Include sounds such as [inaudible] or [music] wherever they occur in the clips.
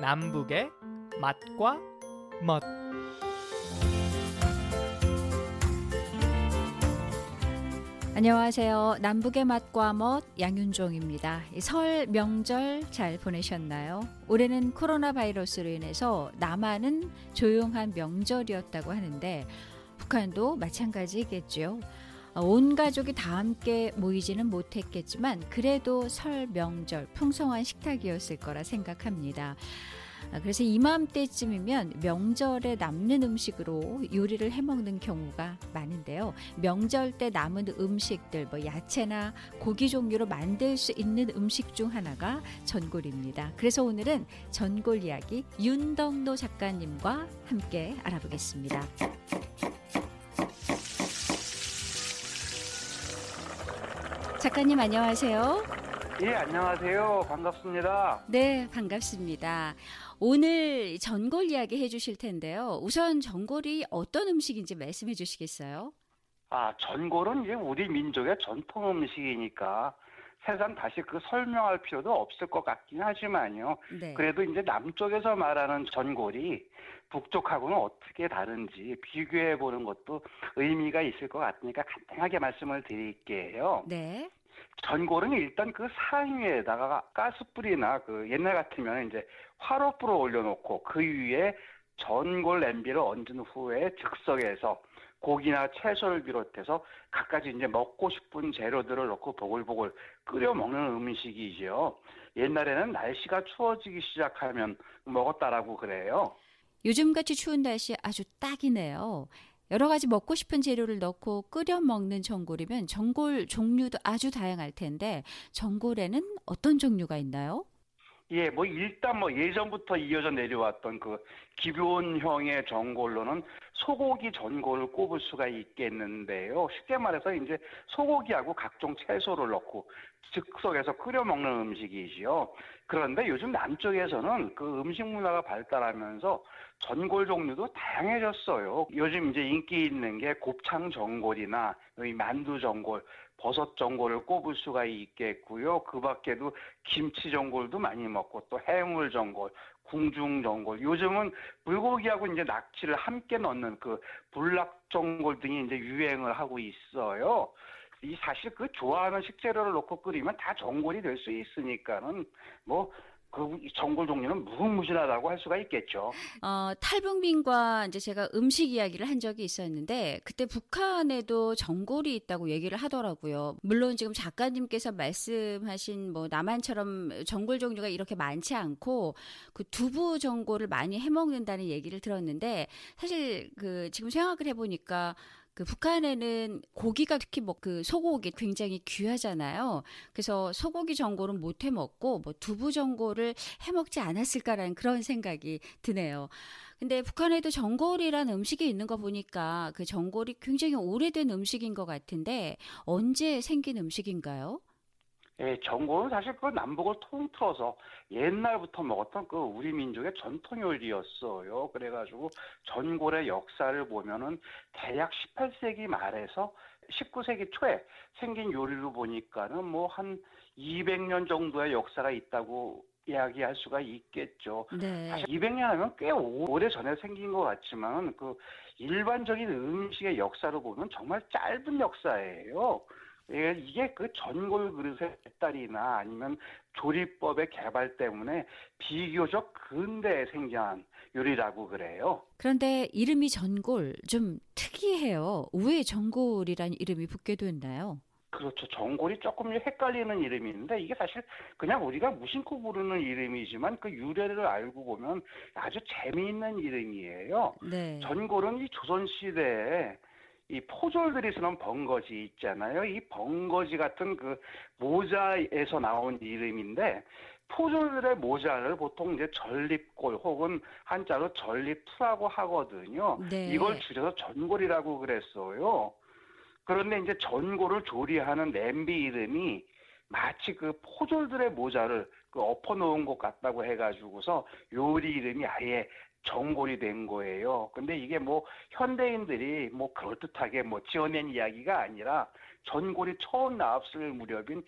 남북의 맛과 멋 안녕하세요. 남북의 맛과 멋 양윤종입니다. 설 명절 잘 보내셨나요? 올해는 코로나 바이러스로 인해서 남한은 조용한 명절이었다고 하는데 북한도 마찬가지겠죠. 온 가족이 다 함께 모이지는 못했겠지만 그래도 설 명절 풍성한 식탁이었을 거라 생각합니다. 아, 그래서 이맘때쯤이면 명절에 남는 음식으로 요리를 해 먹는 경우가 많은데요. 명절 때 남은 음식들, 뭐 야채나 고기 종류로 만들 수 있는 음식 중 하나가 전골입니다. 그래서 오늘은 전골 이야기 윤덕노 작가님과 함께 알아보겠습니다. 작가님 안녕하세요. 예, 안녕하세요. 반갑습니다. 네, 반갑습니다. 오늘 전골 이야기 해주실 텐데요. 우선 전골이 어떤 음식인지 말씀해 주시겠어요? 아, 전골은 이제 우리 민족의 전통 음식이니까 세상 다시 그 설명할 필요도 없을 것 같긴 하지만요. 네. 그래도 이제 남쪽에서 말하는 전골이 북쪽하고는 어떻게 다른지 비교해 보는 것도 의미가 있을 것 같으니까 간단하게 말씀을 드릴게요. 네. 전골은 일단 그 상위에다가 가스불이나 그 옛날 같으면 이제 화로불을 올려놓고 그 위에 전골 냄비를 얹은 후에 즉석에서 고기나 채소를 비롯해서 갖가지 이제 먹고 싶은 재료들을 넣고 보글보글 끓여 먹는 음식이죠. 옛날에는 날씨가 추워지기 시작하면 먹었다라고 그래요. 요즘같이 추운 날씨에 아주 딱이네요. 여러 가지 먹고 싶은 재료를 넣고 끓여 먹는 전골이면 전골 종류도 아주 다양할 텐데 전골에는 어떤 종류가 있나요? 예, 뭐 일단 뭐 예전부터 이어져 내려왔던 그 기본형의 전골로는 소고기 전골을 꼽을 수가 있겠는데요. 쉽게 말해서 이제 소고기하고 각종 채소를 넣고 즉석에서 끓여 먹는 음식이지요. 그런데 요즘 남쪽에서는 그 음식 문화가 발달하면서 전골 종류도 다양해졌어요. 요즘 이제 인기 있는 게 곱창 전골이나 이 만두 전골, 버섯 전골을 꼽을 수가 있겠고요. 그 밖에도 김치 전골도 많이 먹고 또 해물 전골, 궁중 전골. 요즘은 불고기하고 이제 낙지를 함께 넣는 그 불락 전골 등이 이제 유행을 하고 있어요. 이 사실 그 좋아하는 식재료를 넣고 끓이면 다 전골이 될 수 있으니까는 뭐 그 전골 종류는 무궁무진하다고 할 수가 있겠죠. 어, 탈북민과 이제 제가 음식 이야기를 한 적이 있었는데 그때 북한에도 전골이 있다고 얘기를 하더라고요. 물론 지금 작가님께서 말씀하신 뭐 남한처럼 전골 종류가 이렇게 많지 않고 그 두부 전골을 많이 해 먹는다는 얘기를 들었는데 사실 그 지금 생각을 해 보니까 그 북한에는 고기가 특히 뭐 그 소고기 굉장히 귀하잖아요. 그래서 소고기 전골은 못 해 먹고 뭐 두부 전골을 해 먹지 않았을까라는 그런 생각이 드네요. 근데 북한에도 전골이라는 음식이 있는 거 보니까 그 전골이 굉장히 오래된 음식인 것 같은데 언제 생긴 음식인가요? 예, 전골은 사실 그 남북을 통틀어서 옛날부터 먹었던 그 우리 민족의 전통 요리였어요. 그래가지고 전골의 역사를 보면은 대략 18세기 말에서 19세기 초에 생긴 요리로 보니까는 뭐 한 200년 정도의 역사가 있다고 이야기할 수가 있겠죠. 네. 사실 200년 하면 꽤 오래 전에 생긴 것 같지만 그 일반적인 음식의 역사로 보면 정말 짧은 역사예요. 예, 이게 그 전골 그릇의 배달이나 아니면 조리법의 개발 때문에 비교적 근대에 생겨난 요리라고 그래요. 그런데 이름이 전골 좀 특이해요. 왜 전골이라는 이름이 붙게 됐나요? 그렇죠. 전골이 조금 헷갈리는 이름인데 이게 사실 그냥 우리가 무심코 부르는 이름이지만 그 유래를 알고 보면 아주 재미있는 이름이에요. 네. 전골은 이 조선 시대에 이 포졸들이 쓰는 벙거지 있잖아요. 이 벙거지 같은 그 모자에서 나온 이름인데 포졸들의 모자를 보통 이제 전립골 혹은 한자로 전립투라고 하거든요. 네. 이걸 줄여서 전골이라고 그랬어요. 그런데 이제 전골을 조리하는 냄비 이름이 마치 그 포졸들의 모자를 그 엎어 놓은 것 같다고 해가지고서 요리 이름이 아예 전골이 된 거예요. 근데 이게 뭐 현대인들이 뭐 그럴듯하게 뭐 지어낸 이야기가 아니라 전골이 처음 나왔을 무렵인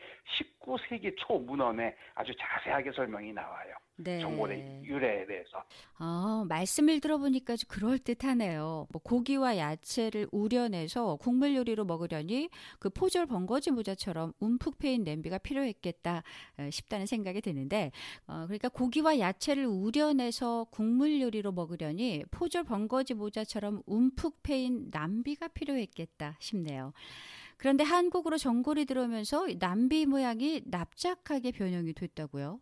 19세기 초 문헌에 아주 자세하게 설명이 나와요. 네. 전골의 유래에 대해서. 아, 말씀을 들어보니까 좀 그럴 듯하네요. 뭐 고기와 야채를 우려내서 국물 요리로 먹으려니 그 포절 번거지 모자처럼 움푹 패인 냄비가 필요했겠다 어, 싶다는 생각이 드는데 어, 그러니까 고기와 야채를 우려내서 국물 요리로 먹으려니 포절 번거지 모자처럼 움푹 패인 남비가 필요했겠다 싶네요. 그런데 한국으로 전골이 들어오면서 남비 모양이 납작하게 변형이 됐다고요?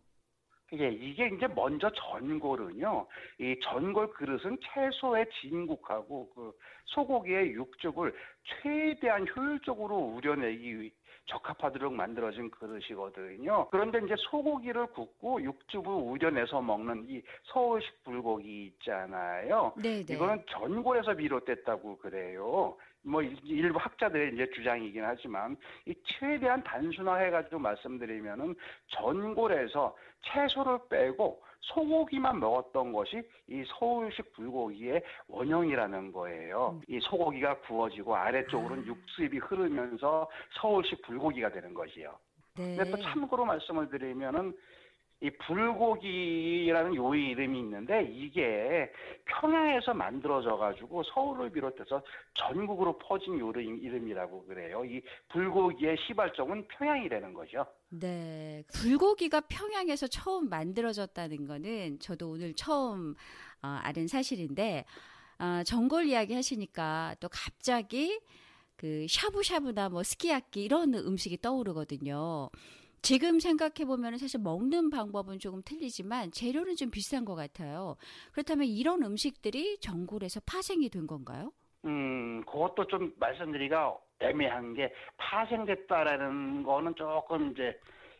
예, 이게 이제 먼저 전골은요. 이 전골 그릇은 채소의 진국하고 그 소고기의 육즙을 최대한 효율적으로 우려내기 위 적합하도록 만들어진 그릇이거든요. 그런데 이제 소고기를 굽고 육즙을 우려내서 먹는 이 서울식 불고기 있잖아요. 네, 네. 이거는 전골에서 비롯됐다고 그래요. 뭐 일- 일부 학자들의 이제 주장이긴 하지만 이 최대한 단순화해가지고 말씀드리면은 전골에서 채소를 빼고 소고기만 먹었던 것이 이 서울식 불고기의 원형이라는 거예요. 이 소고기가 구워지고 아래쪽으로는 아. 육수입이 흐르면서 서울식 불고기가 되는 것이요. 네. 근데 또 참고로 말씀을 드리면은 이 불고기라는 요리 이름이 있는데 이게 평양에서 만들어져 가지고 서울을 비롯해서 전국으로 퍼진 요리 이름이라고 그래요. 이 불고기의 시발점은 평양이라는 거죠. 네. 불고기가 평양에서 처음 만들어졌다는 거는 저도 오늘 처음 어, 아는 사실인데, 아, 전골 이야기 하시니까 또 갑자기 그 샤브샤브나 뭐 스키야키 이런 음식이 떠오르거든요. 지금 생각해 보면 사실 먹는 방법은 조금 틀리지만 재료는 좀 비슷한 것 같아요. 그렇다면 이런 음식들이 전골에서 파생이 된 건가요? 음, 그것도 좀 말씀드리기가 애매한 게 파생됐다라는 거는 조금 이제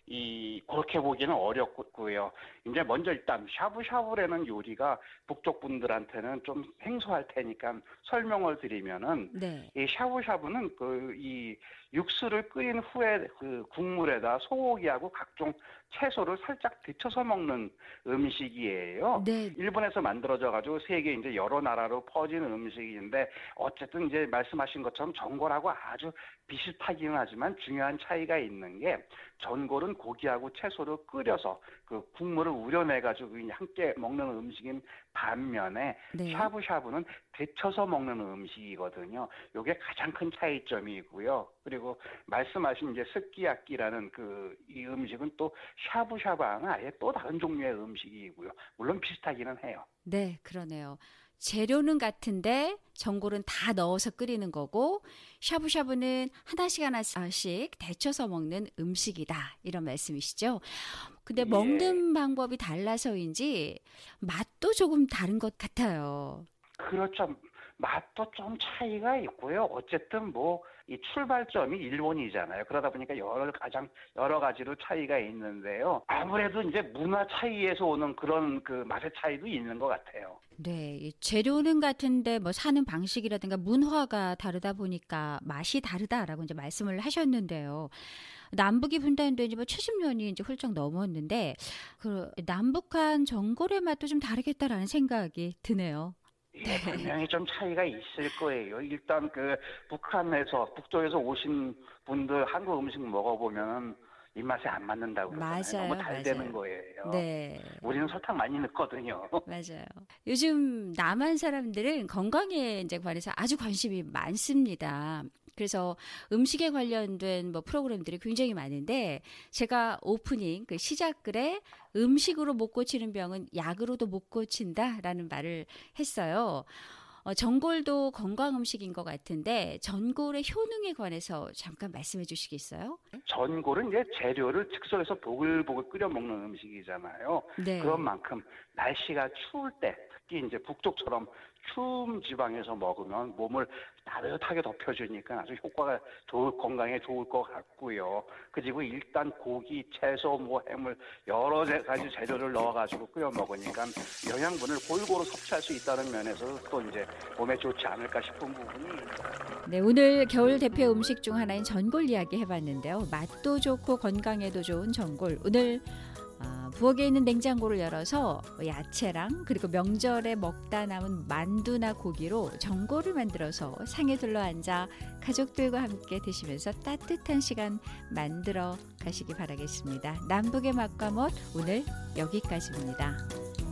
이 그렇게 보기는 어렵고요. 이제 먼저 일단 샤브샤브라는 요리가 북쪽 분들한테는 좀 생소할 테니까 설명을 드리면은 네. 이 샤브샤브는 그 이 육수를 끓인 후에 그 국물에다 소고기하고 각종 채소를 살짝 데쳐서 먹는 음식이에요. 네. 일본에서 만들어져 가지고 세계 이제 여러 나라로 퍼지는 음식인데 어쨌든 이제 말씀하신 것처럼 전골하고 아주 비슷하기는 하지만 중요한 차이가 있는 게 전골은 고기하고 채소를 끓여서 그 국물을 우려내 가지고 함께 먹는 음식인 반면에 네. 샤브샤브는 데쳐서 먹는 음식이거든요. 요게 가장 큰 차이점이고요. 그리고 말씀하신 이제 스키야끼라는 그 이 음식은 또 샤브샤브와는 아예 또 다른 종류의 음식이고요. 물론 비슷하기는 해요. 네, 그러네요. 재료는 같은데 전골은 다 넣어서 끓이는 거고 샤브샤브는 하나씩 하나씩 데쳐서 먹는 음식이다. 이런 말씀이시죠? 근데 예. 먹는 방법이 달라서인지 맛도 조금 다른 것 같아요. 그렇죠. 맛도 좀 차이가 있고요. 어쨌든 뭐 이 출발점이 일본이잖아요. 그러다 보니까 여러 가장 여러 가지로 차이가 있는데요. 아무래도 이제 문화 차이에서 오는 그런 그 맛의 차이도 있는 것 같아요. 네, 이 재료는 같은데 뭐 사는 방식이라든가 문화가 다르다 보니까 맛이 다르다라고 이제 말씀을 하셨는데요. 남북이 분단된 지 뭐 70년이 이제 훌쩍 넘었는데 그 남북한 전골의 맛도 좀 다르겠다라는 생각이 드네요. 예, 분명히 좀 차이가 있을 거예요. 일단 그 북한에서 북쪽에서 오신 분들 한국 음식 먹어보면 입맛에 안 맞는다고 그러잖아요. 맞아요, 너무 달 되는 맞아요. 거예요. 네. 우리는 설탕 많이 넣거든요. [laughs] 맞아요. 요즘 남한 사람들은 건강에 이제 관해서 아주 관심이 많습니다. 그래서 음식에 관련된 뭐 프로그램들이 굉장히 많은데 제가 오프닝 그 시작 글에 음식으로 못 고치는 병은 약으로도 못 고친다라는 말을 했어요. 어, 전골도 건강 음식인 것 같은데 전골의 효능에 관해서 잠깐 말씀해 주시겠어요? 전골은 이제 재료를 즉석에서 보글보글 끓여 먹는 음식이잖아요. 네. 그런 만큼 날씨가 추울 때 특히 이제 북쪽처럼 추운 지방에서 먹으면 몸을 따뜻하게 덮여주니까 아주 효과가 좋을 건강에 좋을 것 같고요. 그리고 일단 고기, 채소, 뭐 해물 여러 제- 가지 재료를 넣어가지고 끓여 먹으니까 영양분을 골고루 섭취할 수 있다는 면에서 또 이제 몸에 좋지 않을까 싶은 부분이 네, 오늘 겨울 대표 음식 중 하나인 전골 이야기 해봤는데요. 맛도 좋고 건강에도 좋은 전골. 오늘 아, 부엌에 있는 냉장고를 열어서 야채랑 그리고 명절에 먹다 남은 만두나 고기로 전골을 만들어서 상에 둘러앉아 가족들과 함께 드시면서 따뜻한 시간 만들어 가시기 바라겠습니다. 남북의 맛과 멋 오늘 여기까지입니다.